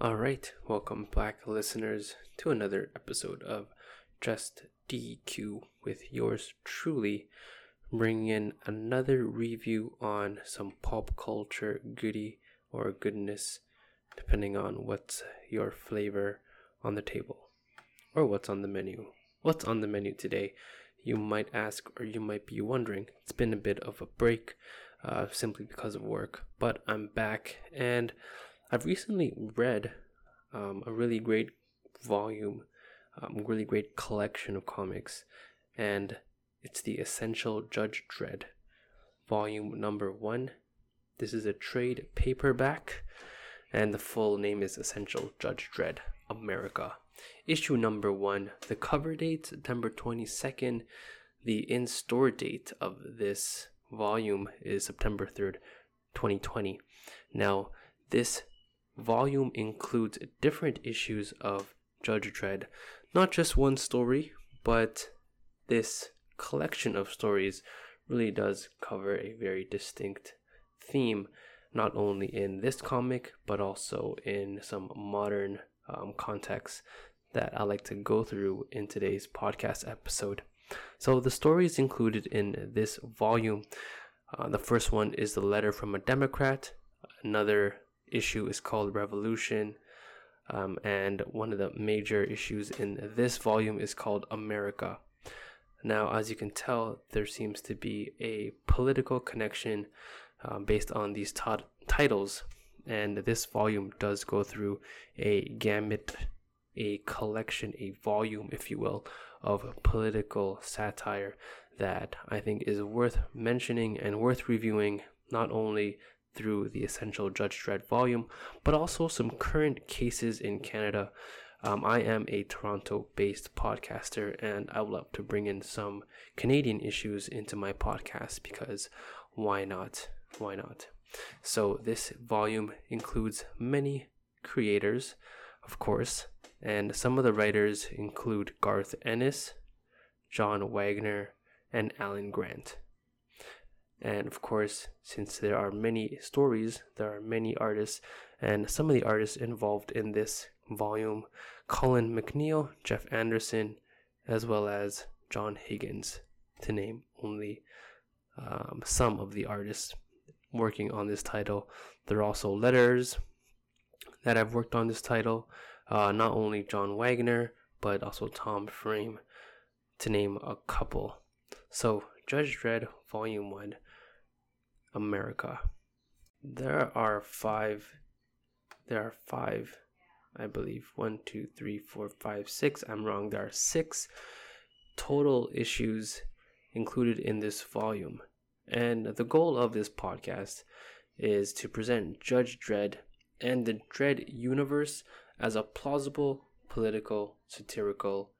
All right, welcome back, listeners, to another episode of Just DQ with yours truly, bringing in another review on some pop culture goody or goodness, depending on what's your flavor on the table or what's on the menu. What's on the menu today? You might ask, or you might be wondering. It's been a bit of a break, uh, simply because of work, but I'm back and I've recently read um, a really great volume, um, really great collection of comics, and it's the Essential Judge Dredd, volume number one. This is a trade paperback, and the full name is Essential Judge Dredd America. Issue number one, the cover date September 22nd, the in store date of this volume is September 3rd, 2020. Now, this volume includes different issues of Judge Dredd, not just one story, but this collection of stories really does cover a very distinct theme, not only in this comic, but also in some modern um, contexts that I like to go through in today's podcast episode. So, the stories included in this volume. Uh, the first one is the letter from a Democrat, another issue is called Revolution. Um, and one of the major issues in this volume is called America. Now, as you can tell, there seems to be a political connection uh, based on these t- titles, and this volume does go through a gamut, a collection, a volume, if you will, of political satire that I think is worth mentioning and worth reviewing, not only through the Essential Judge Dredd volume, but also some current cases in Canada. Um, I am a Toronto based podcaster and I would love to bring in some Canadian issues into my podcast because why not? Why not? So, this volume includes many creators, of course, and some of the writers include Garth Ennis, John Wagner, and Alan Grant. And of course, since there are many stories, there are many artists, and some of the artists involved in this volume Colin MacNeil, Jeff Anderson, as well as John Higgins, to name only um, some of the artists working on this title. There are also letters that have worked on this title, uh, not only John Wagner, but also Tom Frame, to name a couple. So, Judge Dredd Volume 1 America. There are five. There are five, I believe. One, two, three, four, five, six. I'm wrong. There are six total issues included in this volume. And the goal of this podcast is to present Judge Dredd and the Dredd universe as a plausible, political, satirical,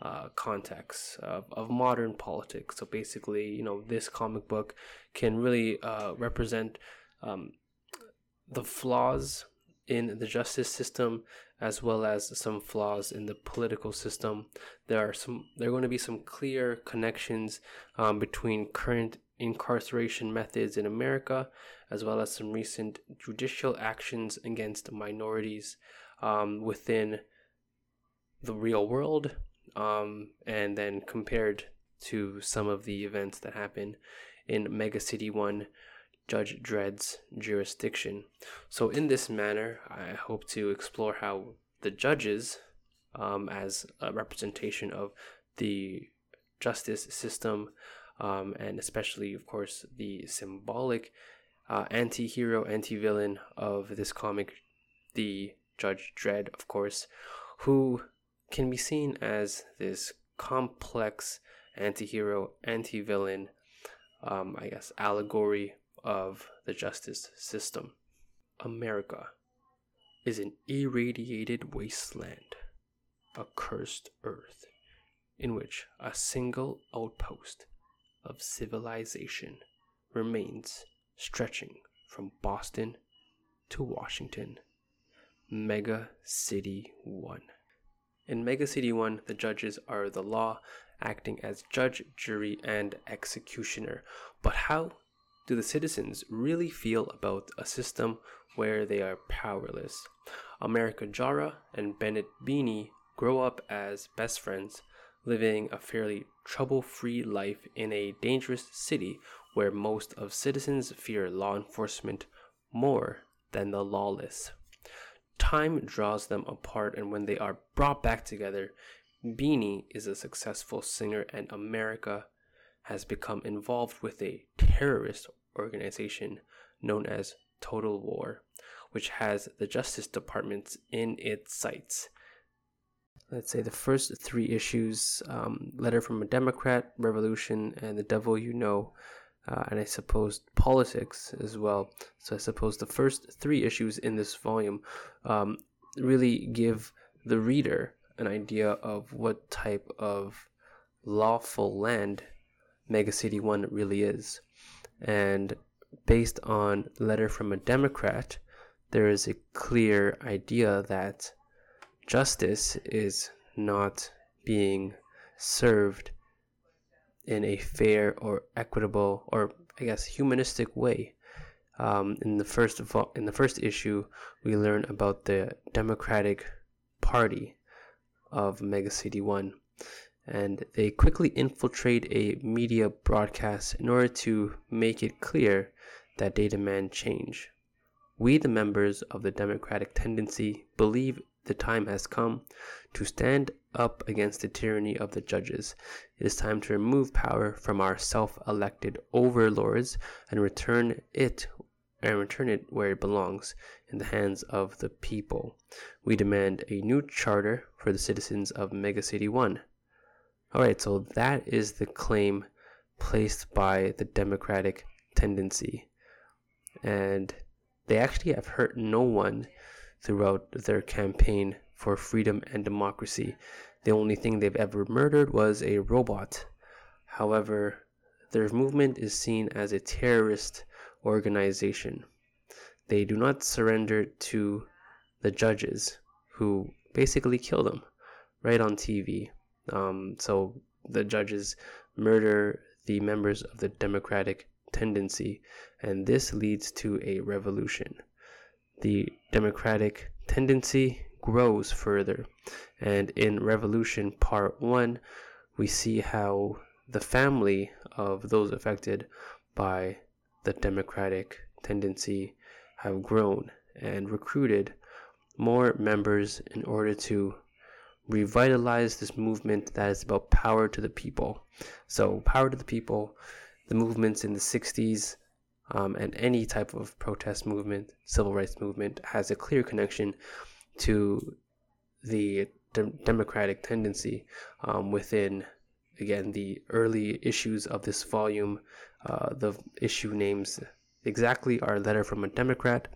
uh, context of, of modern politics. So basically, you know, this comic book can really uh, represent um, the flaws in the justice system as well as some flaws in the political system. There are some. There are going to be some clear connections um, between current incarceration methods in America, as well as some recent judicial actions against minorities um, within the real world um, and then compared to some of the events that happen in Mega City 1 Judge Dredd's jurisdiction. So, in this manner, I hope to explore how the judges, um, as a representation of the justice system, um, and especially, of course, the symbolic uh, anti hero, anti villain of this comic, the Judge Dredd, of course, who can be seen as this complex anti-hero, anti-villain, um, I guess, allegory of the justice system. America is an irradiated wasteland, a cursed earth, in which a single outpost of civilization remains stretching from Boston to Washington. Mega City 1. In Mega City 1, the judges are the law, acting as judge, jury, and executioner. But how do the citizens really feel about a system where they are powerless? America Jara and Bennett Beeny grow up as best friends, living a fairly trouble free life in a dangerous city where most of citizens fear law enforcement more than the lawless. Time draws them apart, and when they are brought back together, Beeny is a successful singer, and America has become involved with a terrorist organization known as Total War, which has the Justice Department in its sights. Let's say the first three issues um, Letter from a Democrat, Revolution, and The Devil You Know, uh, and I suppose politics as well. So I suppose the first three issues in this volume um, really give the reader an idea of what type of lawful land Mega City 1 really is. And based on Letter from a Democrat, there is a clear idea that justice is not being served in a fair or equitable or I guess humanistic way. Um, in the first in the first issue, we learn about the Democratic Party of Mega City One, and they quickly infiltrate a media broadcast in order to make it clear that they demand change. We, the members of the Democratic tendency, believe the time has come to stand up against the tyranny of the judges. It is time to remove power from our self-elected overlords and return it and return it where it belongs in the hands of the people. We demand a new charter for the citizens of Mega City 1. All right, so that is the claim placed by the Democratic tendency. And they actually have hurt no one throughout their campaign for freedom and democracy. The only thing they've ever murdered was a robot. However, their movement is seen as a terrorist organization. They do not surrender to the judges who basically kill them right on TV. Um, so the judges murder the members of the Democratic tendency, and this leads to a revolution. The Democratic tendency grows further, and in Revolution Part 1, we see how the family of those affected by the Democratic tendency have grown and recruited more members in order to revitalize this movement that is about power to the people. So, power to the people, the movements in the 60s, um, and any type of protest movement, civil rights movement, has a clear connection to the de- democratic tendency um, within, again, the early issues of this volume. Uh, the issue names exactly are Letter from a Democrat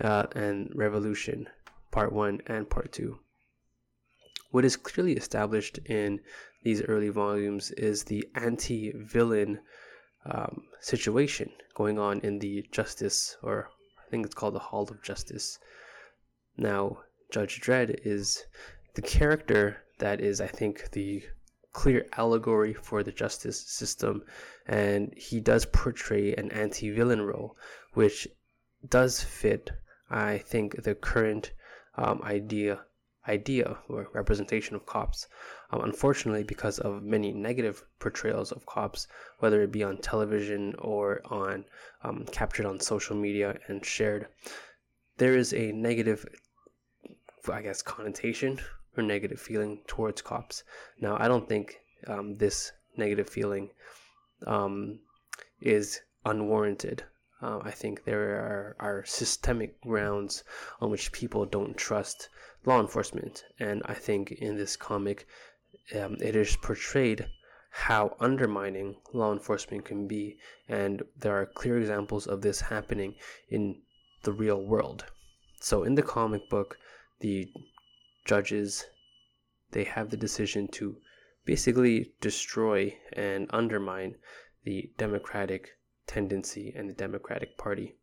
uh, and Revolution, Part 1 and Part 2. What is clearly established in these early volumes is the anti villain um, situation going on in the Justice, or I think it's called the Hall of Justice. Now, Judge Dredd is the character that is, I think, the clear allegory for the justice system, and he does portray an anti villain role, which does fit, I think, the current um, idea idea or representation of cops. Um, unfortunately, because of many negative portrayals of cops, whether it be on television or on um, captured on social media and shared, there is a negative, I guess, connotation or negative feeling towards cops. Now, I don't think um, this negative feeling um, is unwarranted. Uh, I think there are, are systemic grounds on which people don't trust law enforcement. And I think in this comic, um, it is portrayed how undermining law enforcement can be. And there are clear examples of this happening in the real world. So in the comic book, the judges they have the decision to basically destroy and undermine the democratic tendency and the Democratic Party.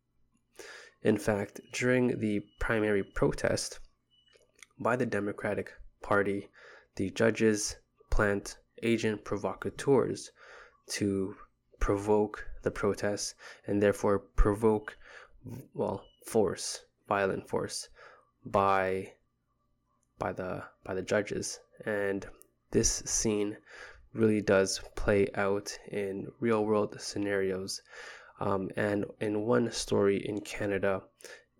In fact, during the primary protest, by the Democratic Party, the judges plant agent provocateurs to provoke the protests and therefore provoke, well, force, violent force. by by the by the judges and this scene really does play out in real world scenarios um, and in one story in canada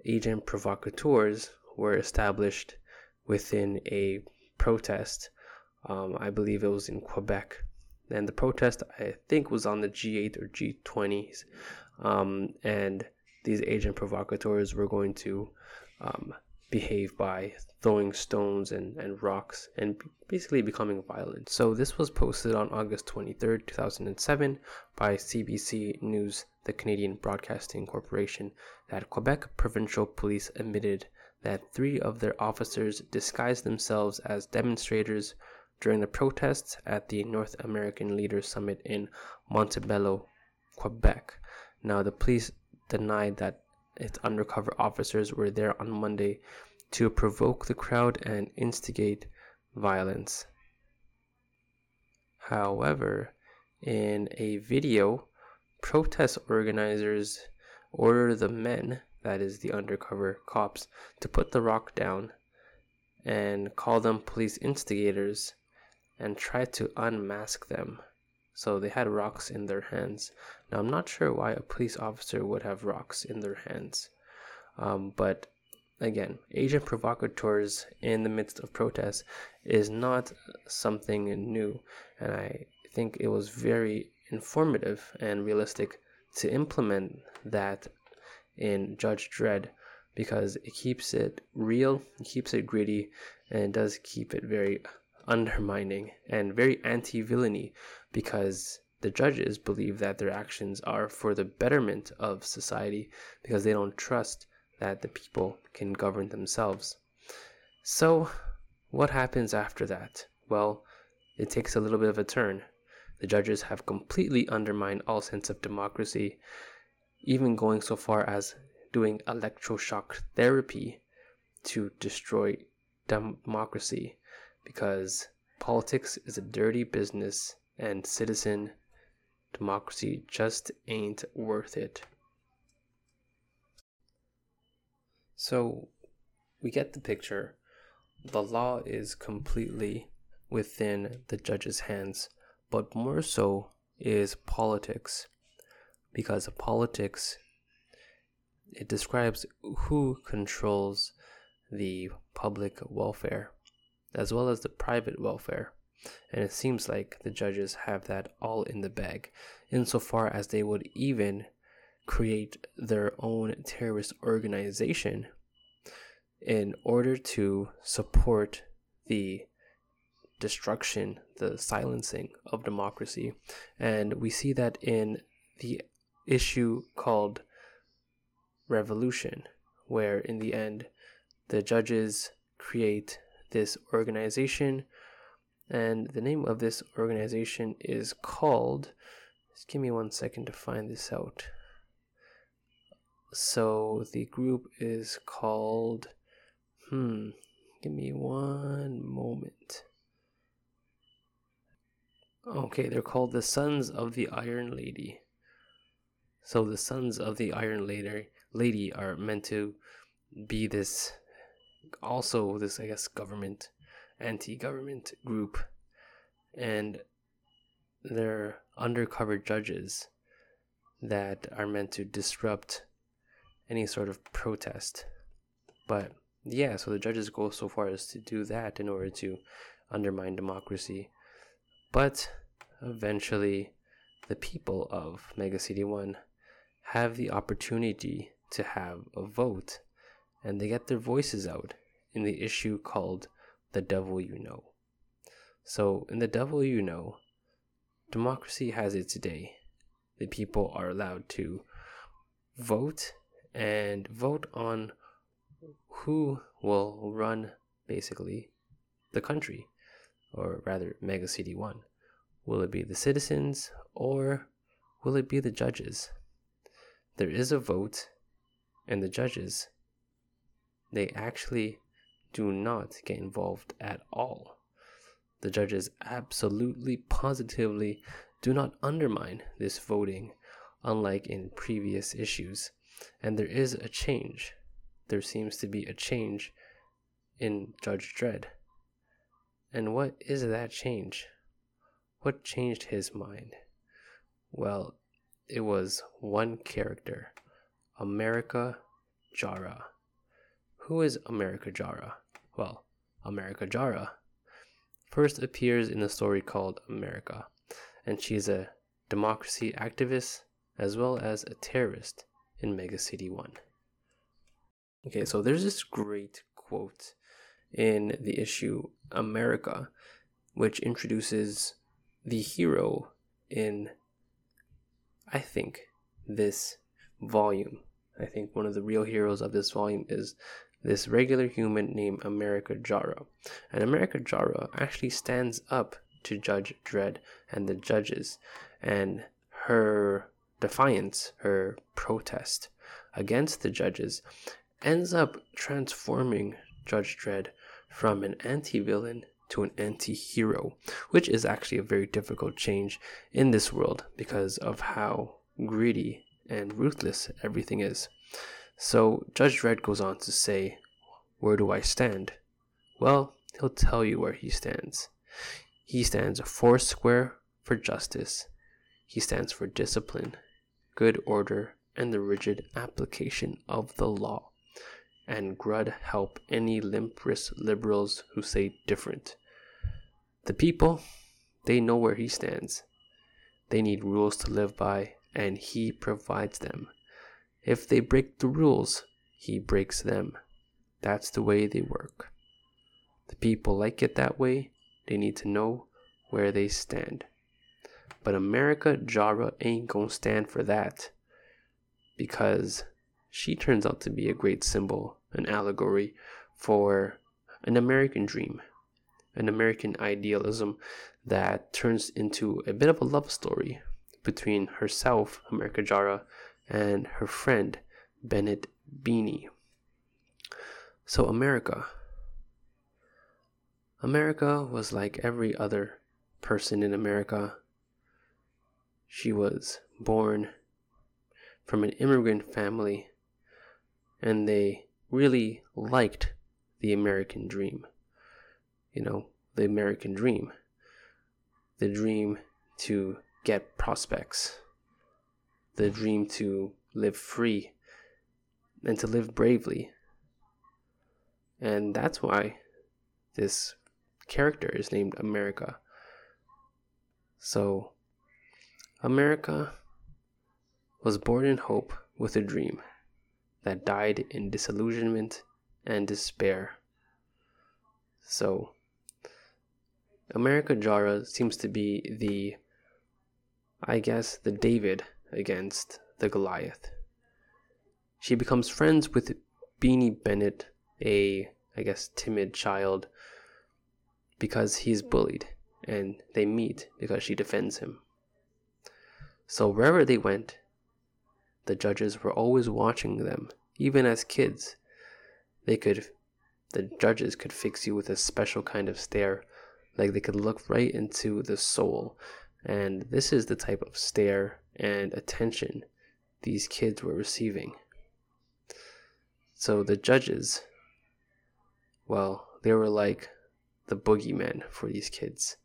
agent provocateurs were established within a protest. Um, i believe it was in quebec. And the protest i think was on the g8 or g20s um, and these agent provocateurs were going to um, behave by throwing stones and, and rocks and basically becoming violent. So, this was posted on August 23rd, 2007, by CBC News, the Canadian Broadcasting Corporation, that Quebec Provincial Police admitted that three of their officers disguised themselves as demonstrators during the protests at the North American Leaders Summit in Montebello, Quebec. Now, the police denied that its undercover officers were there on Monday to provoke the crowd and instigate violence. However, in a video, protest organizers order the men, that is the undercover cops, to put the rock down and call them police instigators and try to unmask them. So they had rocks in their hands. Now, I'm not sure why a police officer would have rocks in their hands. Um, but again, agent provocateurs in the midst of protests is not something new. And I think it was very informative and realistic to implement that in Judge Dredd because it keeps it real, it keeps it gritty, and it does keep it very undermining and very anti villainy because the judges believe that their actions are for the betterment of society because they don't trust that the people can govern themselves. So, what happens after that? Well, it takes a little bit of a turn. The judges have completely undermined all sense of democracy, even going so far as doing electroshock therapy to destroy democracy because politics is a dirty business and citizen democracy just ain't worth it. So we get the picture. The law is completely within the judge's hands, but more so is politics. Because of politics it describes who controls the public welfare as well as the private welfare. And it seems like the judges have that all in the bag, insofar as they would even create their own terrorist organization in order to support the destruction, the silencing of democracy. And we see that in the issue called revolution, where in the end the judges create this organization. And the name of this organization is called. Just give me one second to find this out. So the group is called. Hmm. Give me one moment. Okay, they're called the Sons of the Iron Lady. So the Sons of the Iron Lady, are meant to be this also this I guess government anti-government group and they're undercover judges that are meant to disrupt any sort of protest. But yeah, so the judges go so far as to do that in order to undermine democracy. But eventually, the people of Mega City 1 have the opportunity to have a vote and they get their voices out in the issue called The Devil You Know. So, in The Devil You Know, democracy has its day. The people are allowed to vote and vote on who will run basically the country, or rather, Mega City 1. Will it be the citizens or will it be the judges? There is a vote, and the judges, they actually do not get involved at all. The judges absolutely, positively do not undermine this voting, unlike in previous issues. And there is a change. There seems to be a change in Judge Dredd. And what is that change? What changed his mind? Well, it was one character, America Jara. Who is America Jara? Well, America Jara first appears in a story called America, and she's a democracy activist as well as a terrorist in Mega City 1. Okay, so there's this great quote in the issue America, which introduces the hero in, I think, this volume. I think one of the real heroes of this volume is this regular human named America Jara. And America Jara actually stands up to Judge Dredd and the judges, and her defiance, her protest against the judges, ends up transforming Judge Dredd from an anti villain to an anti hero, which is actually a very difficult change in this world because of how greedy and ruthless everything is. So Judge Dredd goes on to say, Where do I stand? Well, he'll tell you where he stands. He stands four square for justice. He stands for discipline, good order, and the rigid application of the law. And Grud help any limp liberals who say different. The people, they know where he stands. They need rules to live by, and he provides them. If they break the rules, he breaks them. That's the way they work. The people like it that way. They need to know where they stand. But America Jara ain't gonna stand for that because she turns out to be a great symbol, an allegory for an American dream, an American idealism that turns into a bit of a love story between herself, America Jara, and her friend, Bennett Beeny. So, America. America was like every other person in America. She was born from an immigrant family and they really liked the American dream. You know, the American dream. The dream to get prospects. The dream to live free and to live bravely. And that's why this character is named America. So, America was born in hope with a dream that died in disillusionment and despair. So, America Jara seems to be the, I guess, the David against the Goliath. She becomes friends with Beeny Bennett, a, I guess, timid child, because he's bullied, and they meet because she defends him. So wherever they went, the judges were always watching them, even as kids. They could, the judges could fix you with a special kind of stare, like they could look right into the soul. And this is the type of stare and attention these kids were receiving. So the judges, well, they were like the boogeymen for these kids.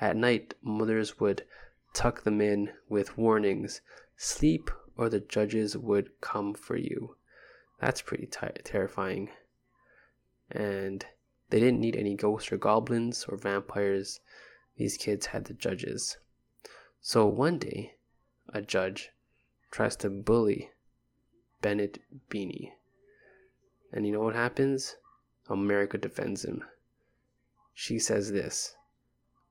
At night, mothers would tuck them in with warnings sleep or the judges would come for you. That's pretty t- terrifying. And they didn't need any ghosts or goblins or vampires. These kids had the judges. So one day, a judge tries to bully Bennett Beeny. And you know what happens? America defends him. She says this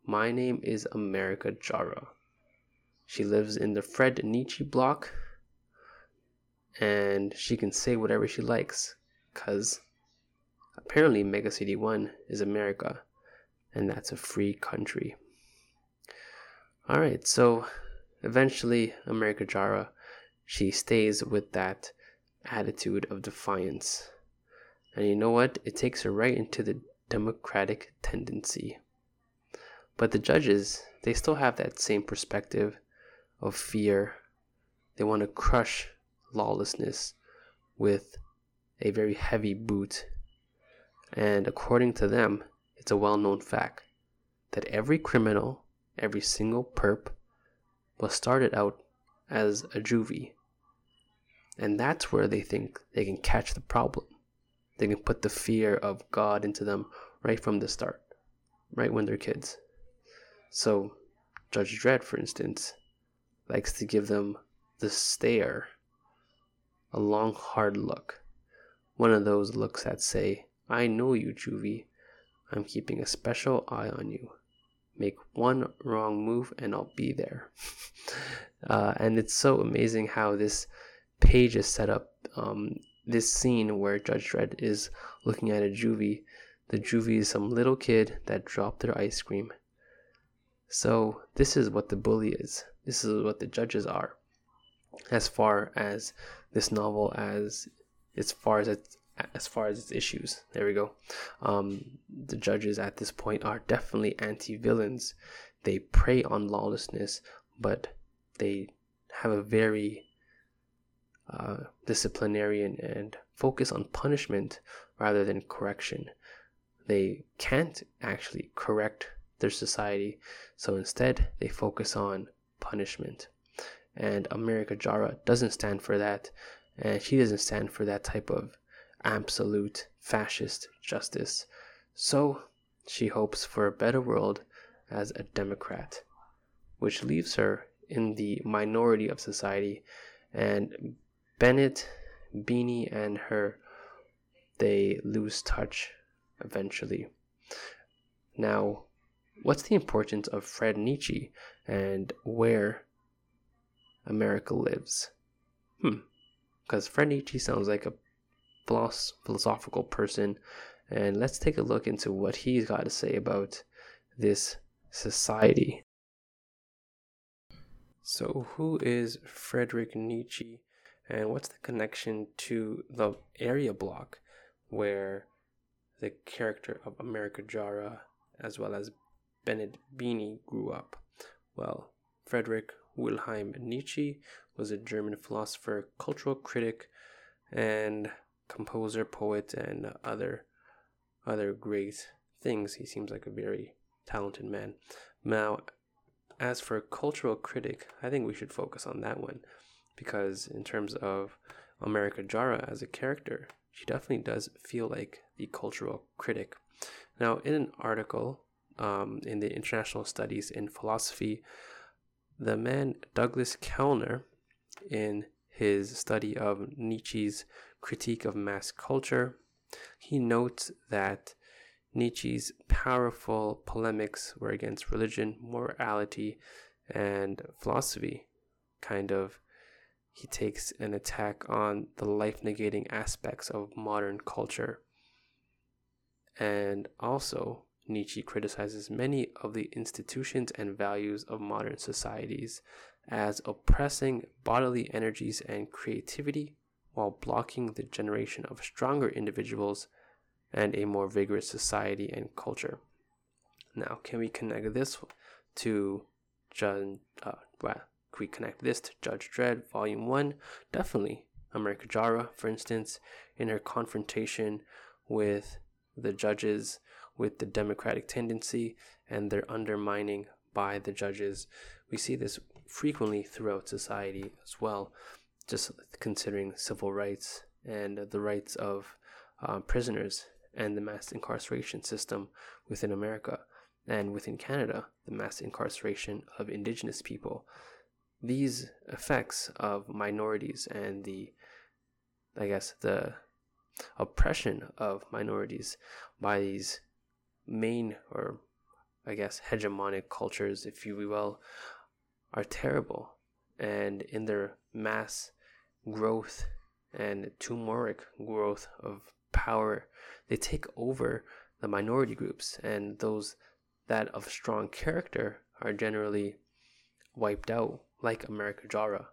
My name is America Jara. She lives in the Fred Nietzsche block and she can say whatever she likes because apparently Mega City 1 is America and that's a free country. Alright, so eventually America Jara she stays with that attitude of defiance. And you know what? It takes her right into the democratic tendency. But the judges, they still have that same perspective of fear. They want to crush lawlessness with a very heavy boot. And according to them, it's a well known fact that every criminal, every single perp, was started out as a juvie. And that's where they think they can catch the problem. They can put the fear of God into them right from the start, right when they're kids. So, Judge Dredd, for instance, likes to give them the stare, a long, hard look. One of those looks that say, I know you, Juvie. I'm keeping a special eye on you. Make one wrong move and I'll be there. uh, and it's so amazing how this page is set up. Um, this scene where Judge Dredd is looking at a juvie. The juvie is some little kid that dropped their ice cream. So, this is what the bully is. This is what the judges are. As far as this novel, as as far as it, as far as its issues. There we go. Um, the judges at this point are definitely anti-villains. They prey on lawlessness, but they have a very uh, disciplinarian and focus on punishment rather than correction. They can't actually correct their society, so instead they focus on punishment. And America Jara doesn't stand for that, and she doesn't stand for that type of absolute fascist justice. So she hopes for a better world as a Democrat, which leaves her in the minority of society. And Bennett, Beeny, and her, they lose touch eventually. Now, what's the importance of Fred Nietzsche and where America lives? Hmm. Because Fred Nietzsche sounds like a philosophical person. And let's take a look into what he's got to say about this society. So, who is Frederick Nietzsche, and what's the connection to the area block where the character of America Jara as well as Bennett Beeny grew up? Well, Frederick Wilhelm Nietzsche was a German philosopher, cultural critic, and composer, poet, and other other great things. He seems like a very talented man. Now, as for cultural critic, I think we should focus on that one because in terms of America Jara as a character, she definitely does feel like the cultural critic. Now, in an article um, in the International Studies in Philosophy, the man Douglas Kellner, in his study of Nietzsche's critique of mass culture, he notes that Nietzsche's powerful polemics were against religion, morality, and philosophy. Kind of, he takes an attack on the life negating aspects of modern culture. And also, Nietzsche criticizes many of the institutions and values of modern societies as oppressing bodily energies and creativity while blocking the generation of stronger individuals and a more vigorous society and culture. Now, can we connect this to Judge? Uh, well, can we connect this to Judge Dredd, Volume One? Definitely. America Jara, for instance, in her confrontation with the judges, with the democratic tendency, and their undermining by the judges. We see this frequently throughout society as well just considering civil rights and the rights of uh, prisoners and the mass incarceration system within America and within Canada, the mass incarceration of Indigenous people. These effects of minorities and the, I guess, the oppression of minorities by these main or I guess hegemonic cultures, if you will, are terrible and in their mass growth and tumoric growth of power, they take over the minority groups, and those that of strong character are generally wiped out, like America Jara.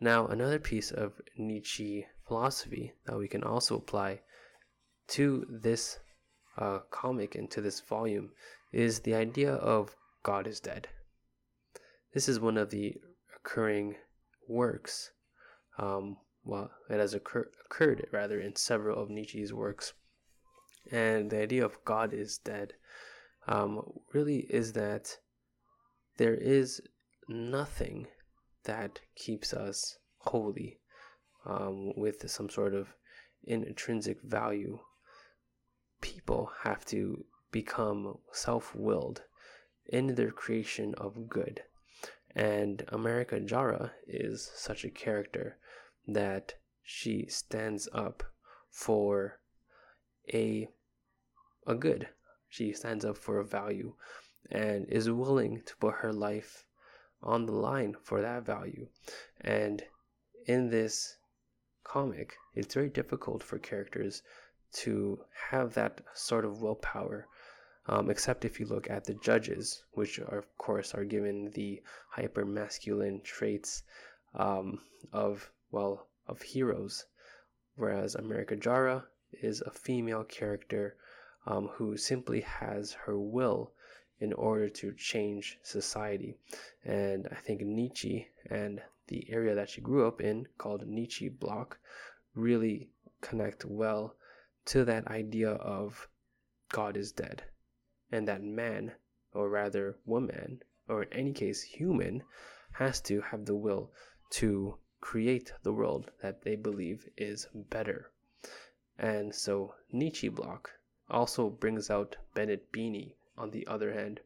Now, another piece of Nietzsche philosophy that we can also apply to this uh, comic and to this volume is the idea of God is dead. This is one of the occurring works. Um, well, it has occur- occurred rather in several of Nietzsche's works. And the idea of God is dead um, really is that there is nothing that keeps us holy um, with some sort of intrinsic value. People have to become self willed in their creation of good. And America Jara is such a character that she stands up for a a good. She stands up for a value and is willing to put her life on the line for that value. And in this comic, it's very difficult for characters to have that sort of willpower um, except if you look at the judges, which are, of course are given the hyper masculine traits um, of well of heroes, whereas America Jara is a female character um, who simply has her will in order to change society. And I think Nietzsche and the area that she grew up in, called Nietzsche Block, really connect well to that idea of God is dead and that man, or rather woman, or in any case human, has to have the will to create the world that they believe is better. And so Nietzsche Block also brings out Bennett Beeny, on the other hand,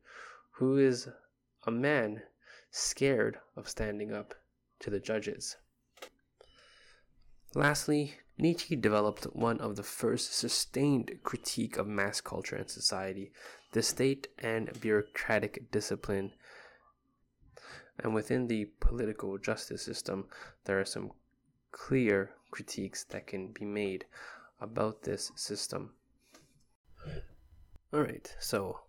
who is a man scared of standing up to the judges. Lastly, Nietzsche developed one of the first sustained critique of mass culture and society, the state and bureaucratic discipline. And within the political justice system, there are some clear critiques that can be made about this system. All right, so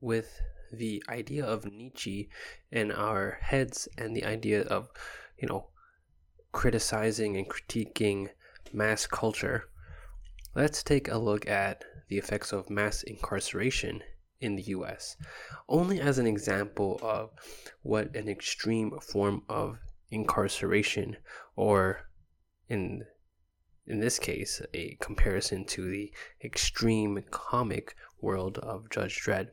with the idea of Nietzsche in our heads and the idea of, you know, criticizing and critiquing mass culture, let's take a look at the effects of mass incarceration in the US, only as an example of what an extreme form of incarceration, or in in this case, a comparison to the extreme comic world of Judge Dredd.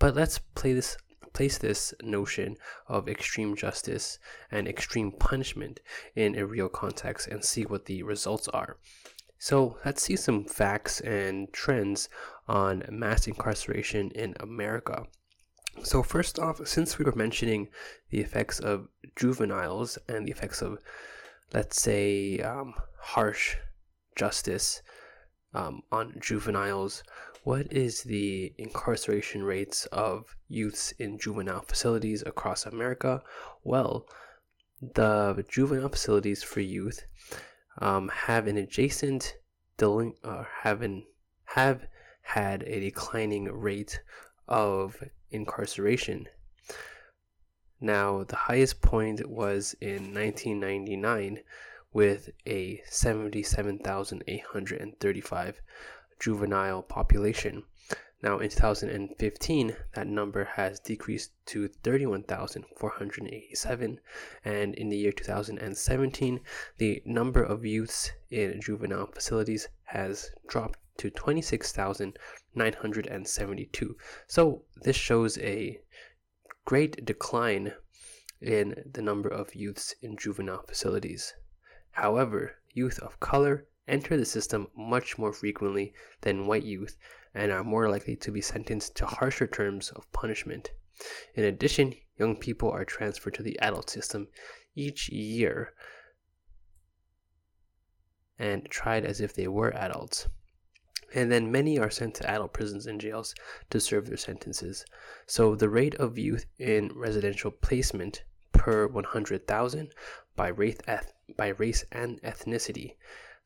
But let's play this place this notion of extreme justice and extreme punishment in a real context and see what the results are. So let's see some facts and trends on mass incarceration in America. So, first off, since we were mentioning the effects of juveniles and the effects of, let's say, um, harsh justice um, on juveniles, what is the incarceration rates of youths in juvenile facilities across America? Well, the juvenile facilities for youth um, have an adjacent delin- uh, have an, have had a declining rate of incarceration. Now, the highest point was in 1999 with a 77,835 juvenile population. Now, in 2015, that number has decreased to 31,487, and in the year 2017, the number of youths in juvenile facilities has dropped to 26,972. So, this shows a great decline in the number of youths in juvenile facilities. However, youth of color enter the system much more frequently than white youth and are more likely to be sentenced to harsher terms of punishment. In addition, young people are transferred to the adult system each year and tried as if they were adults. And then many are sent to adult prisons and jails to serve their sentences. So the rate of youth in residential placement per 100,000 by race, by race and ethnicity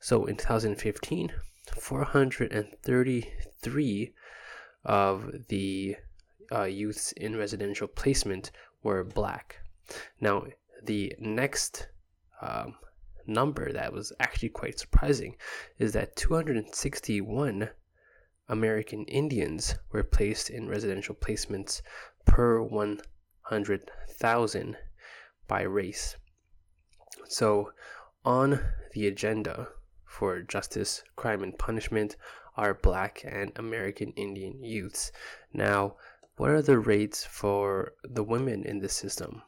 so in 2015, 433 of the uh, youths in residential placement were black. Now, the next um, number that was actually quite surprising is that 261 American Indians were placed in residential placements per 100,000 by race. So, on the agenda for justice, crime, and punishment are Black and American Indian youths. Now, what are the rates for the women in this system?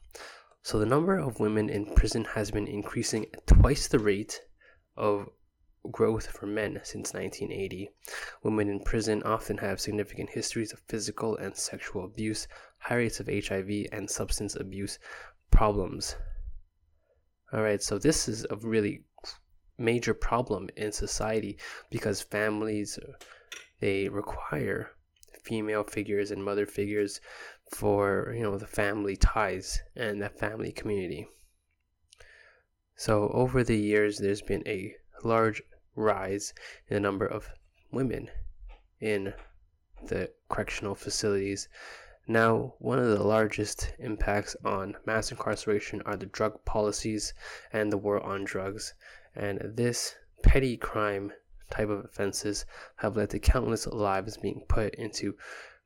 So, the number of women in prison has been increasing at twice the rate of growth for men since 1980. Women in prison often have significant histories of physical and sexual abuse, high rates of HIV and substance abuse problems. All right, so this is a really major problem in society because families they require female figures and mother figures for you know the family ties and the family community. So over the years there's been a large rise in the number of women in the correctional facilities. Now, one of the largest impacts on mass incarceration are the drug policies and the war on drugs and this petty crime type of offenses have led to countless lives being put into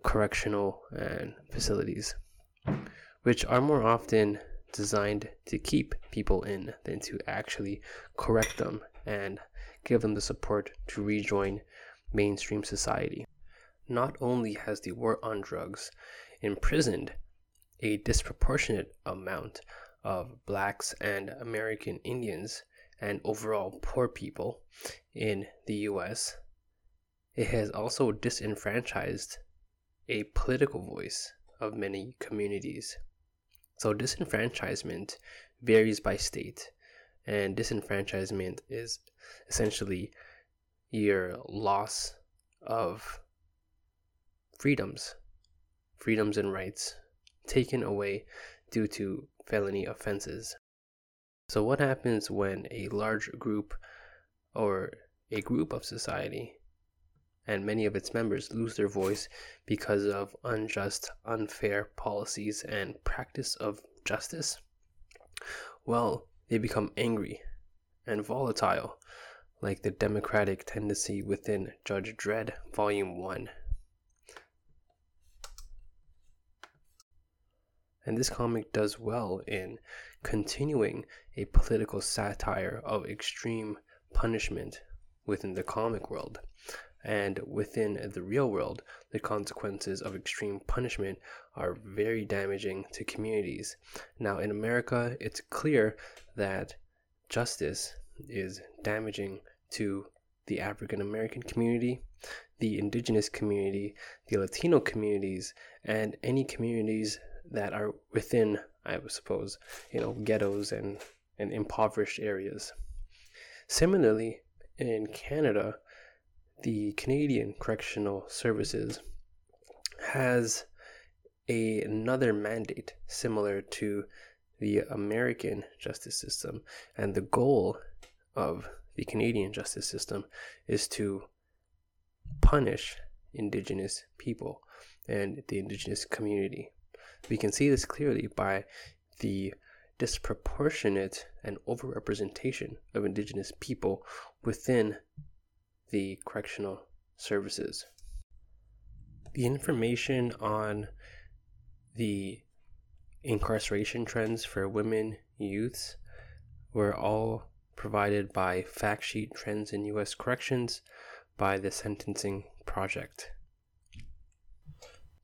correctional and facilities, which are more often designed to keep people in than to actually correct them and give them the support to rejoin mainstream society. Not only has the war on drugs imprisoned a disproportionate amount of blacks and American Indians and overall poor people in the US, it has also disenfranchised a political voice of many communities. So, disenfranchisement varies by state, and disenfranchisement is essentially your loss of freedoms, freedoms and rights taken away due to felony offenses. So, what happens when a large group or a group of society and many of its members lose their voice because of unjust, unfair policies and practice of justice? Well, they become angry and volatile, like the democratic tendency within Judge Dredd, Volume 1. And this comic does well in continuing a political satire of extreme punishment within the comic world. And within the real world, the consequences of extreme punishment are very damaging to communities. Now, in America, it's clear that justice is damaging to the African American community, the indigenous community, the Latino communities, and any communities that are within, I suppose, you know, ghettos and, and impoverished areas. Similarly, in Canada, the Canadian Correctional Services has a, another mandate similar to the American justice system, and the goal of the Canadian justice system is to punish Indigenous people and the Indigenous community. We can see this clearly by the disproportionate and overrepresentation of Indigenous people within the correctional services. The information on the incarceration trends for women youths were all provided by Fact Sheet Trends in U.S. Corrections by the Sentencing Project.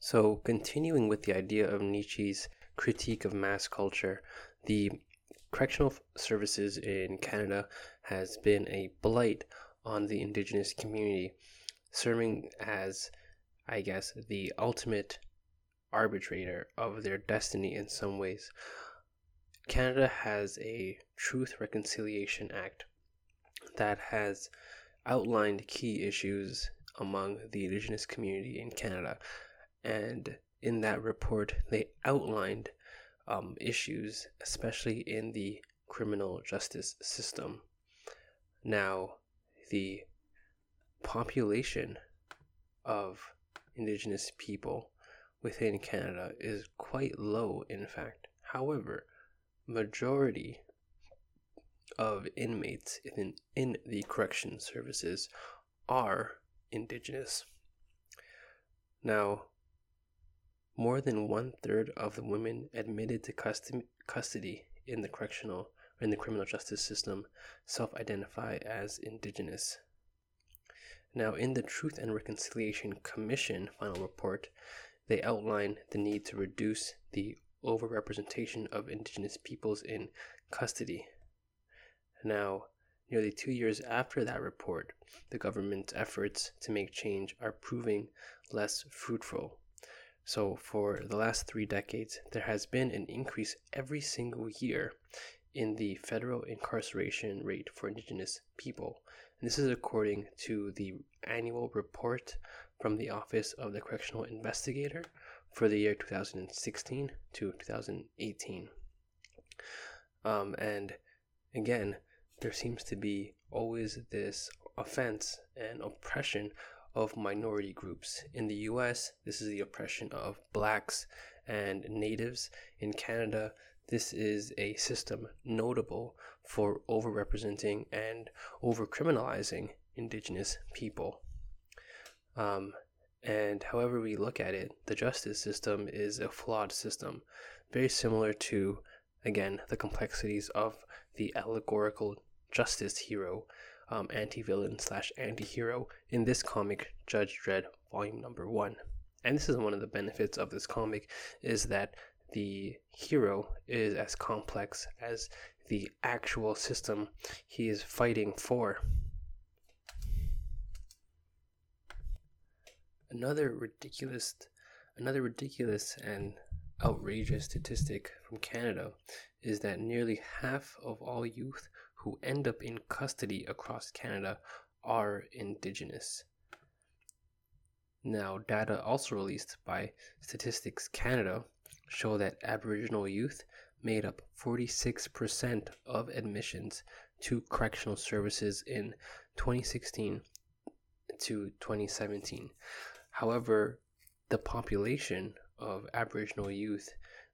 So, continuing with the idea of Nietzsche's critique of mass culture, the correctional services in Canada has been a blight on the Indigenous community, serving as, I guess, the ultimate arbitrator of their destiny in some ways. Canada has a Truth Reconciliation Act that has outlined key issues among the Indigenous community in Canada and in that report, they outlined um, issues, especially in the criminal justice system. Now, the population of Indigenous people within Canada is quite low, in fact. However, majority of inmates in, in the correction services are Indigenous. Now, more than one third of the women admitted to custody in the correctional or in the criminal justice system self identify as indigenous. Now, in the Truth and Reconciliation Commission final report, they outline the need to reduce the overrepresentation of Indigenous peoples in custody. Now, nearly two years after that report, the government's efforts to make change are proving less fruitful. So, for the last three decades, there has been an increase every single year in the federal incarceration rate for Indigenous people. And this is according to the annual report from the Office of the Correctional Investigator for the year 2016 to 2018. Um, and again, there seems to be always this offense and oppression of minority groups. In the US, this is the oppression of blacks and natives. In Canada, this is a system notable for overrepresenting and overcriminalizing Indigenous people. Um, and however we look at it, the justice system is a flawed system, very similar to, again, the complexities of the allegorical justice hero, um, anti villain slash anti hero in this comic, Judge Dredd, volume number one. And this is one of the benefits of this comic is that the hero is as complex as the actual system he is fighting for. Another ridiculous another ridiculous and outrageous statistic from Canada is that nearly half of all youth who end up in custody across Canada are indigenous. Now, data also released by Statistics Canada show that Aboriginal youth made up 46% of admissions to correctional services in 2016 to 2017. However, the population of Aboriginal youth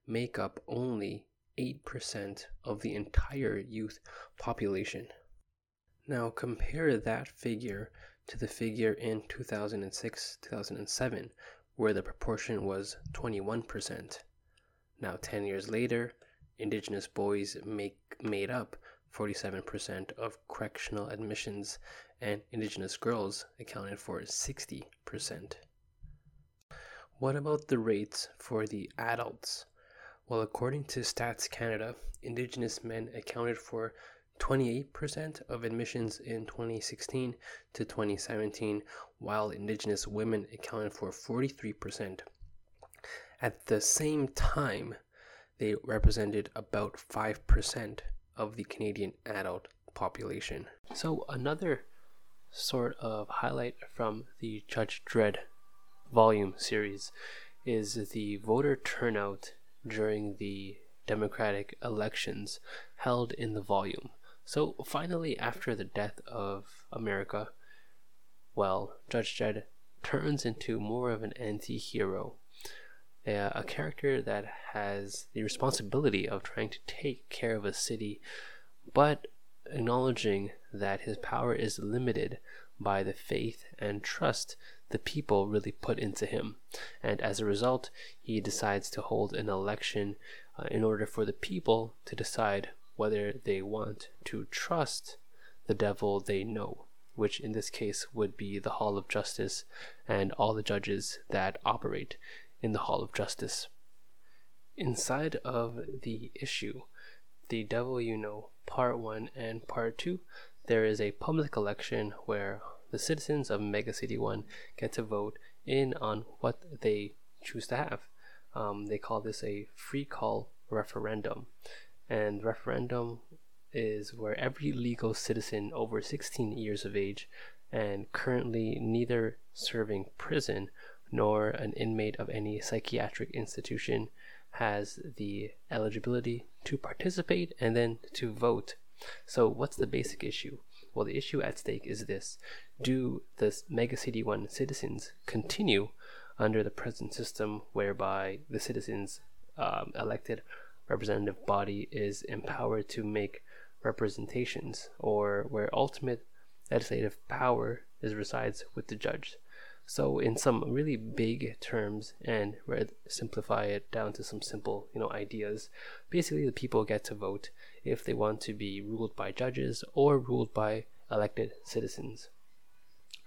make up only 8% of the entire youth population. Now compare that figure to the figure in 2006 2007, where the proportion was 21%. Now, 10 years later, Indigenous boys make, made up 47% of correctional admissions, and Indigenous girls accounted for 60%. What about the rates for the adults? Well, according to Stats Canada, Indigenous men accounted for 28% of admissions in 2016 to 2017, while Indigenous women accounted for 43%. At the same time, they represented about 5% of the Canadian adult population. So, another sort of highlight from the Judge Dredd volume series is the voter turnout during the Democratic elections held in the volume. So, finally, after the death of America, well, Judge Dredd turns into more of an anti hero a, a character that has the responsibility of trying to take care of a city, but acknowledging that his power is limited by the faith and trust the people really put into him. And as a result, he decides to hold an election uh, in order for the people to decide whether they want to trust the devil they know, which in this case would be the Hall of Justice and all the judges that operate in the Hall of Justice. Inside of the issue, The Devil You Know, Part 1 and Part 2, there is a public election where the citizens of Mega City 1 get to vote in on what they choose to have. Um, they call this a free call referendum. And referendum is where every legal citizen over 16 years of age and currently neither serving prison nor an inmate of any psychiatric institution has the eligibility to participate and then to vote. So, what's the basic issue? Well, the issue at stake is this Do the Mega City 1 citizens continue under the present system whereby the citizens' um, elected representative body is empowered to make representations, or where ultimate legislative power is resides with the judge? So in some really big terms, and simplify it down to some simple, you know, ideas, basically the people get to vote if they want to be ruled by judges or ruled by elected citizens.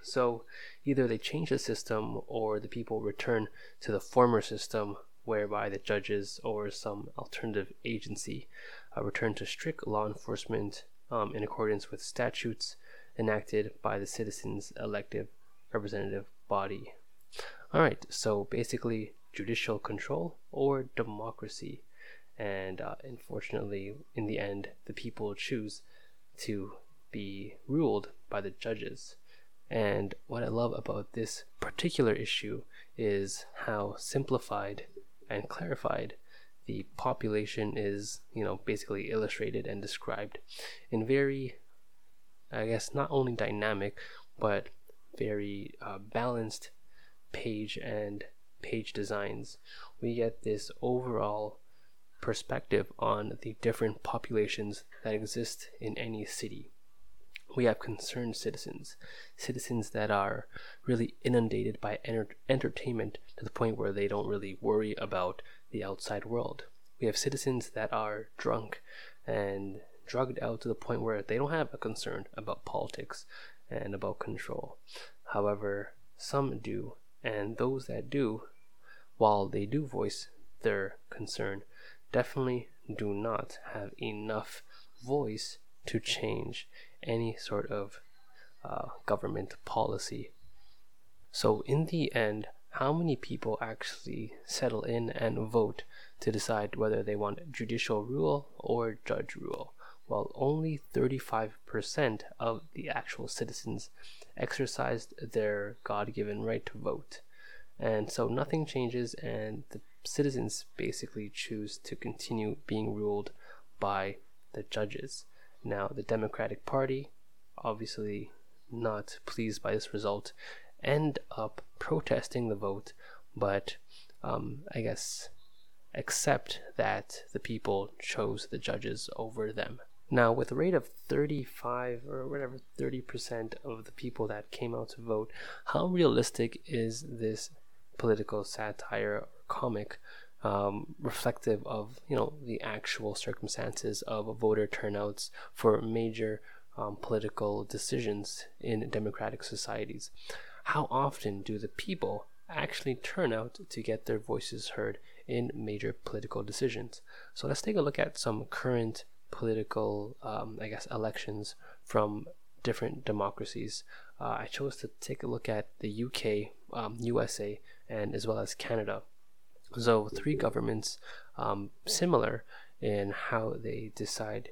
So either they change the system or the people return to the former system whereby the judges or some alternative agency uh, return to strict law enforcement um, in accordance with statutes enacted by the citizens' elective representative body. All right, so basically, judicial control or democracy. And uh, unfortunately, in the end, the people choose to be ruled by the judges. And what I love about this particular issue is how simplified and clarified the population is, you know, basically illustrated and described in very, I guess, not only dynamic, but very uh, balanced page and page designs. We get this overall perspective on the different populations that exist in any city. We have concerned citizens, citizens that are really inundated by enter- entertainment to the point where they don't really worry about the outside world. We have citizens that are drunk and drugged out to the point where they don't have a concern about politics and about control. However, some do, and those that do, while they do voice their concern, definitely do not have enough voice to change any sort of uh, government policy. So, in the end, how many people actually settle in and vote to decide whether they want judicial rule or judge rule? While only 35% of the actual citizens exercised their God given right to vote. And so nothing changes, and the citizens basically choose to continue being ruled by the judges. Now, the Democratic Party, obviously not pleased by this result, end up protesting the vote, but um, I guess accept that the people chose the judges over them. Now, with a rate of 35 or whatever, 30% of the people that came out to vote, how realistic is this political satire or comic um, reflective of you know the actual circumstances of voter turnouts for major um, political decisions in democratic societies. How often do the people actually turn out to get their voices heard in major political decisions? So let's take a look at some current political, um, I guess, elections from different democracies. Uh, I chose to take a look at the UK, um, USA, and as well as Canada. So three governments um, similar in how they decide,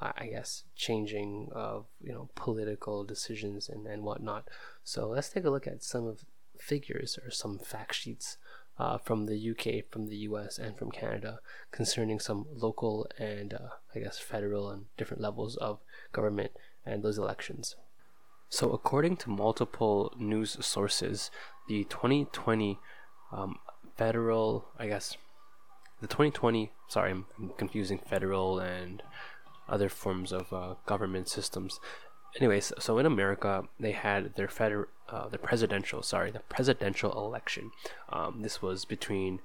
uh, I guess, changing of you know political decisions and and whatnot. So let's take a look at some of figures or some fact sheets uh, from the UK, from the US, and from Canada concerning some local and uh, I guess federal and different levels of government and those elections. So, according to multiple news sources, the 2020 um, federal, I guess, the 2020, sorry, I'm, confusing federal and other forms of uh, government systems. Anyways, so in America, they had their federal, uh, the presidential, sorry, the presidential election. Um, this was between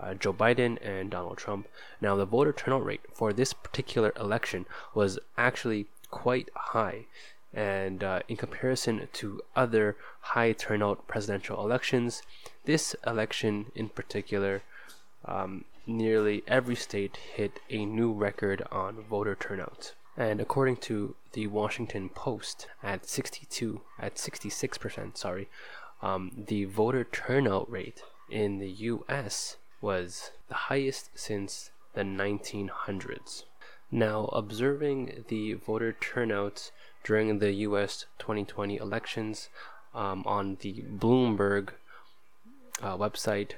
uh, Joe Biden and Donald Trump. Now, the voter turnout rate for this particular election was actually quite high. And uh, in comparison to other high turnout presidential elections, this election in particular, um, nearly every state hit a new record on voter turnout. And according to the Washington Post, at 62, at 66%, sorry, um, the voter turnout rate in the U.S. was the highest since the 1900s. Now, observing the voter turnout during the U.S. 2020 elections um, on the Bloomberg uh, website,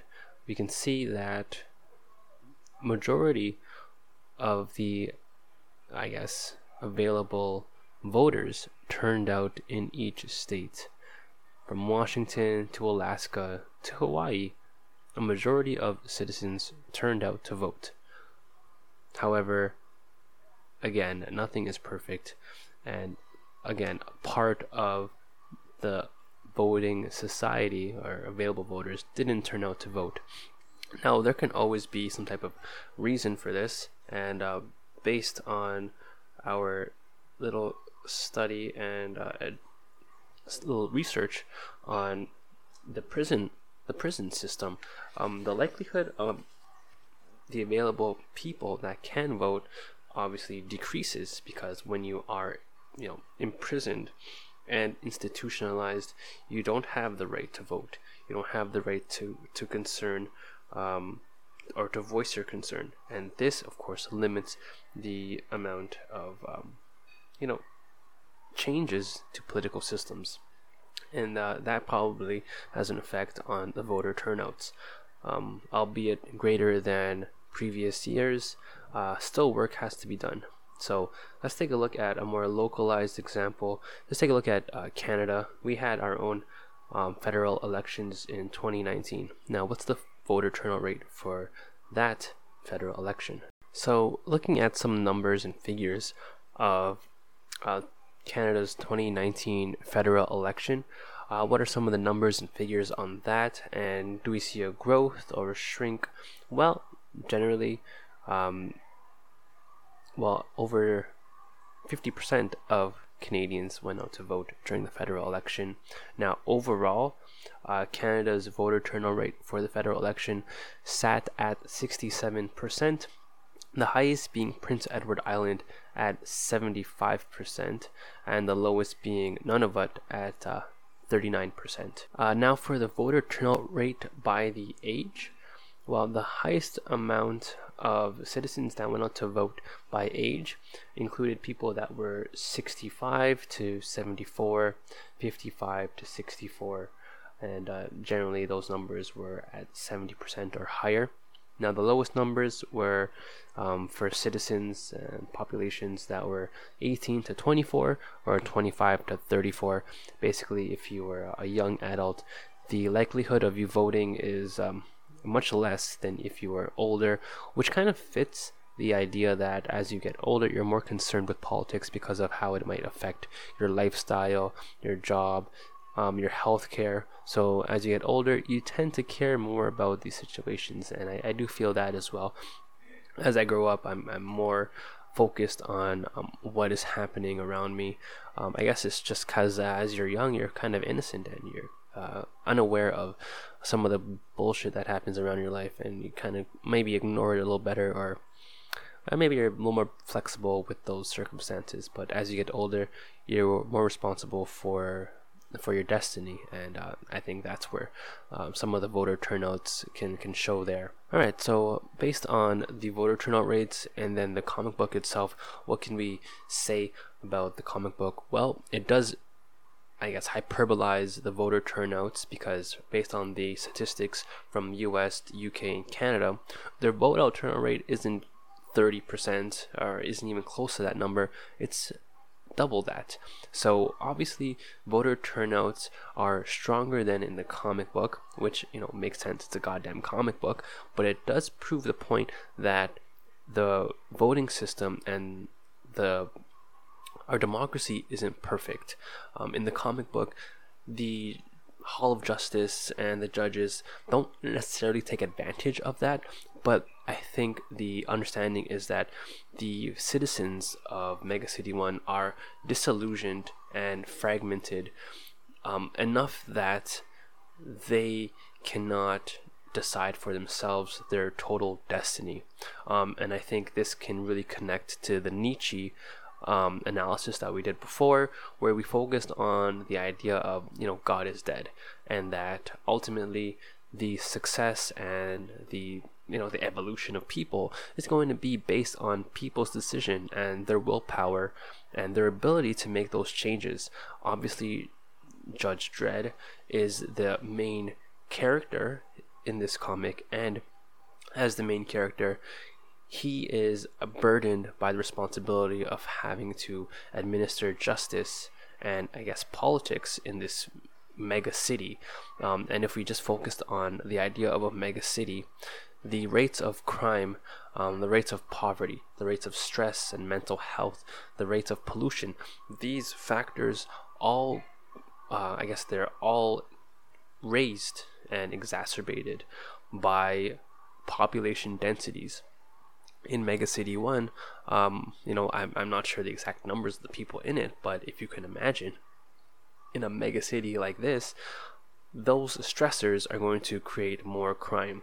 we can see that majority of the, I guess, available voters turned out in each state. From Washington to Alaska to Hawaii, a majority of citizens turned out to vote. However, again, nothing is perfect, and again, part of the voting society or available voters didn't turn out to vote. Now, there can always be some type of reason for this, and uh, based on our little study and uh, little research on the prison the prison system, um, the likelihood of the available people that can vote obviously decreases because when you are you know imprisoned and institutionalized you don't have the right to vote. You don't have the right to to concern um, or to voice your concern. And this of course limits the amount of um, you know changes to political systems. And uh, that probably has an effect on the voter turnouts. Um, albeit greater than previous years uh, still work has to be done. So let's take a look at a more localized example. Let's take a look at uh, canada. We had our own um, federal elections in 2019 now what's the voter turnout rate for that federal election so looking at some numbers and figures of uh, Canada's 2019 federal election. Uh, what are some of the numbers and figures on that? And do we see a growth or a shrink? Well, generally, um, well, over 50% of Canadians went out to vote during the federal election. Now, overall, uh, Canada's voter turnout rate for the federal election sat at 67%, the highest being Prince Edward Island at 75%, and the lowest being Nunavut at uh, 39%. Uh, now, for the voter turnout rate by the age, well, the highest amount of citizens that went out to vote by age included people that were 65 to 74, 55 to 64, and uh, generally those numbers were at 70% or higher. Now, the lowest numbers were um, for citizens and populations that were 18 to 24 or 25 to 34. Basically, if you were a young adult, the likelihood of you voting is um, much less than if you were older, which kind of fits the idea that as you get older, you're more concerned with politics because of how it might affect your lifestyle, your job, um, your health care. So as you get older, you tend to care more about these situations, and I, I do feel that as well. As I grow up, I'm, I'm more focused on um, what is happening around me. Um, I guess it's just because uh, as you're young, you're kind of innocent and you're uh, unaware of some of the bullshit that happens around your life, and you kind of maybe ignore it a little better, or uh, maybe you're a little more flexible with those circumstances. But as you get older, you're more responsible for for your destiny, and uh, I think that's where um, some of the voter turnouts can can show there. All right, so based on the voter turnout rates and then the comic book itself, what can we say about the comic book? Well, it does. I guess hyperbolize the voter turnouts because based on the statistics from US, UK, and Canada, their vote out turnout rate isn't 30% or isn't even close to that number. It's double that. So obviously, voter turnouts are stronger than in the comic book, which you know makes sense. It's a goddamn comic book, but it does prove the point that the voting system and the our democracy isn't perfect. Um, in the comic book, the Hall of Justice and the judges don't necessarily take advantage of that, but I think the understanding is that the citizens of Mega City 1 are disillusioned and fragmented um, enough that they cannot decide for themselves their total destiny. Um, and I think this can really connect to the Nietzsche um, analysis that we did before, where we focused on the idea of, you know, God is dead, and that ultimately the success and the you know the evolution of people is going to be based on people's decision and their willpower and their ability to make those changes. Obviously judge dredd is the main character in this comic and as the main character he is burdened by the responsibility of having to administer justice and i guess politics in this mega city. Um, and if we just focused on the idea of a mega city the rates of crime, um, the rates of poverty, the rates of stress and mental health, the rates of pollution, these factors all, uh, I guess they're all raised and exacerbated by population densities. In Mega City 1, um, you know, I'm, I'm not sure the exact numbers of the people in it, but if you can imagine, in a mega city like this, those stressors are going to create more crime.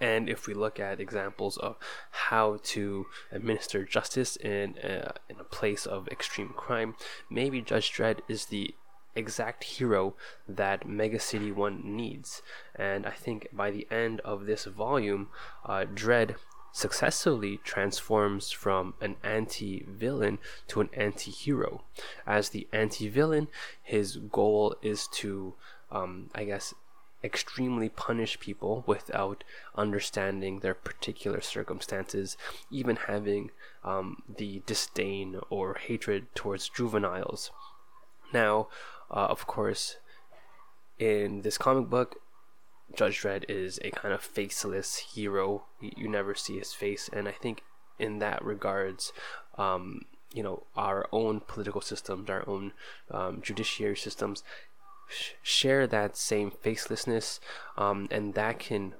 And if we look at examples of how to administer justice in a, in a place of extreme crime, maybe Judge Dredd is the exact hero that Mega City 1 needs. And I think by the end of this volume, uh, Dredd successfully transforms from an anti villain to an anti hero. As the anti villain, his goal is to, um, I guess, extremely punish people without understanding their particular circumstances, even having um, the disdain or hatred towards juveniles. Now, uh, of course, in this comic book, Judge Dredd is a kind of faceless hero. You never see his face, and I think in that regards, um, you know, our own political systems, our own um, judiciary systems, sh- share that same facelessness, um, and that can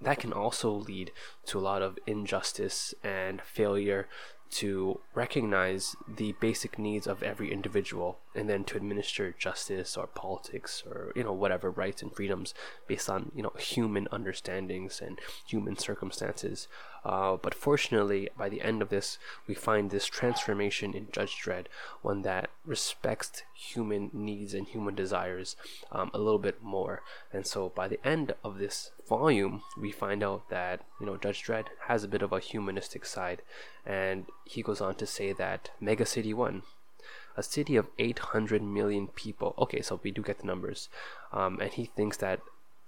that can also lead to a lot of injustice and failure to recognize the basic needs of every individual and then to administer justice or politics or you know whatever rights and freedoms based on you know human understandings and human circumstances uh, but fortunately by the end of this we find this transformation in judge dredd one that respects human needs and human desires um, a little bit more and so by the end of this volume we find out that you know judge dredd has a bit of a humanistic side and he goes on to say that Mega City 1, a city of 800 million people. Okay, so we do get the numbers. Um, and he thinks that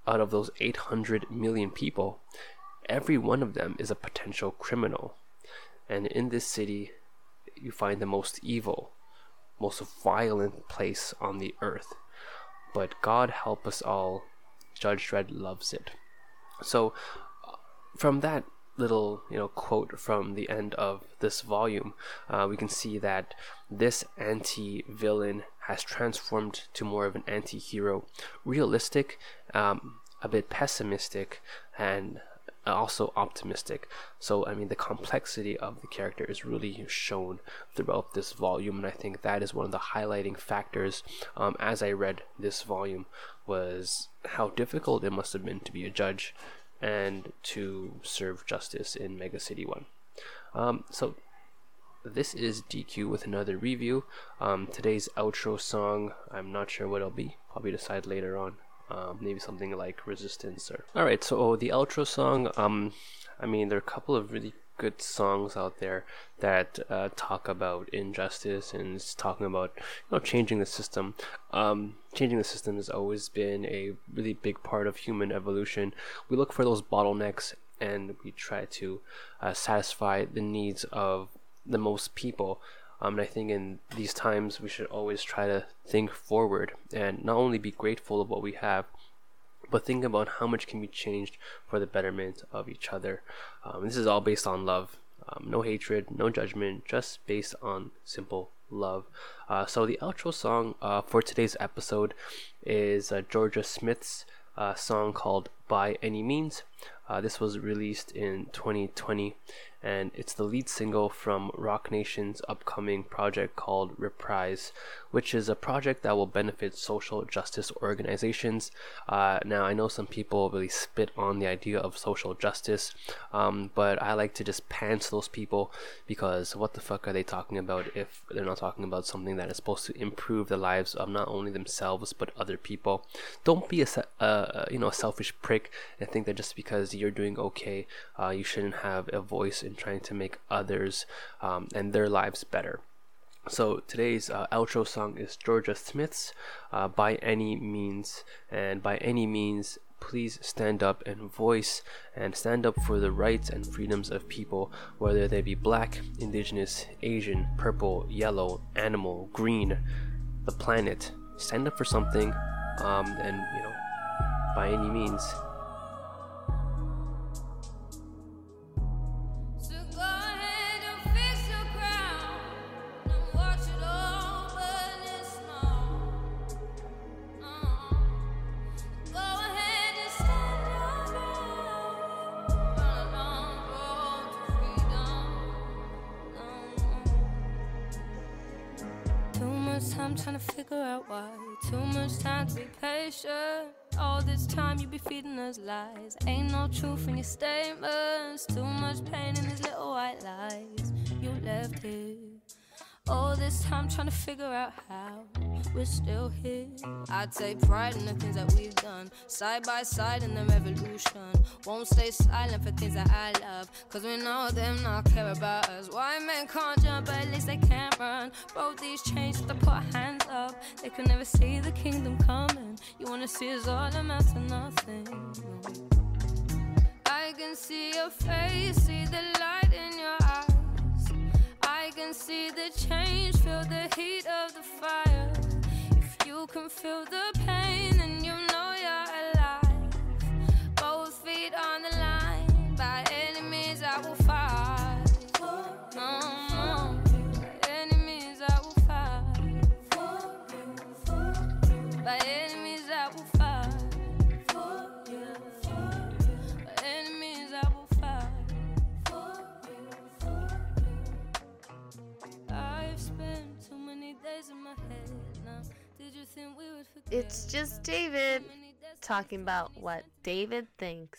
out of those 800 million people, every one of them is a potential criminal. And in this city, you find the most evil, most violent place on the earth. But God help us all, Judge Dredd loves it. So, uh, from that little you know quote from the end of this volume, uh, we can see that this anti-villain has transformed to more of an anti-hero, realistic, um, a bit pessimistic, and also optimistic. So I mean the complexity of the character is really shown throughout this volume, and I think that is one of the highlighting factors um, as I read this volume was how difficult it must have been to be a judge and to serve justice in Mega City 1. Um, so this is DQ with another review. Um, today's outro song, I'm not sure what it'll be. Probably decide later on. Um, maybe something like Resistance or. All right, so the outro song. Um, I mean, there are a couple of really good songs out there that uh, talk about injustice and it's talking about you know changing the system. Um, changing the system has always been a really big part of human evolution. We look for those bottlenecks and we try to uh, satisfy the needs of the most people. Um, and I think in these times we should always try to think forward and not only be grateful of what we have, but think about how much can be changed for the betterment of each other. Um, this is all based on love. Um, no hatred, no judgment, just based on simple love. Uh, so, the outro song uh, for today's episode is uh, Jorja Smith's uh, song called By Any Means. Uh, this was released in 2020 and it's the lead single from Roc Nation's upcoming project called Reprise, which is a project that will benefit social justice organizations. Uh, now, I know some people really spit on the idea of social justice, um, but I like to just pants those people because what the fuck are they talking about if they're not talking about something that is supposed to improve the lives of not only themselves but other people? Don't be a uh, you know a selfish prick and think that just because you're doing okay, uh, you shouldn't have a voice in trying to make others um, and their lives better. So today's uh, outro song is Jorja Smith's uh, By Any Means. And by any means, please stand up and voice and stand up for the rights and freedoms of people, whether they be black, indigenous, Asian, purple, yellow, animal, green, the planet. Stand up for something um, and, you know, by any means, figure out why. Too much time to be patient. All this time you be feeding us lies. Ain't no truth in your statements. Too much pain in these little white lies. You left here. All this time trying to figure out how we're still here. I take pride in the things that we've done, side by side in the revolution. Won't stay silent for things that I love, cause we know them not care about us. Why men can't jump, but at least they can't run. Both these chains have to put hands up, they can never see the kingdom coming. You wanna see us all amount to nothing. I can see your face, see the light in your eyes. I can see the change, feel the heat of the fire. You can feel the pain, then you know It's just David talking about what David thinks.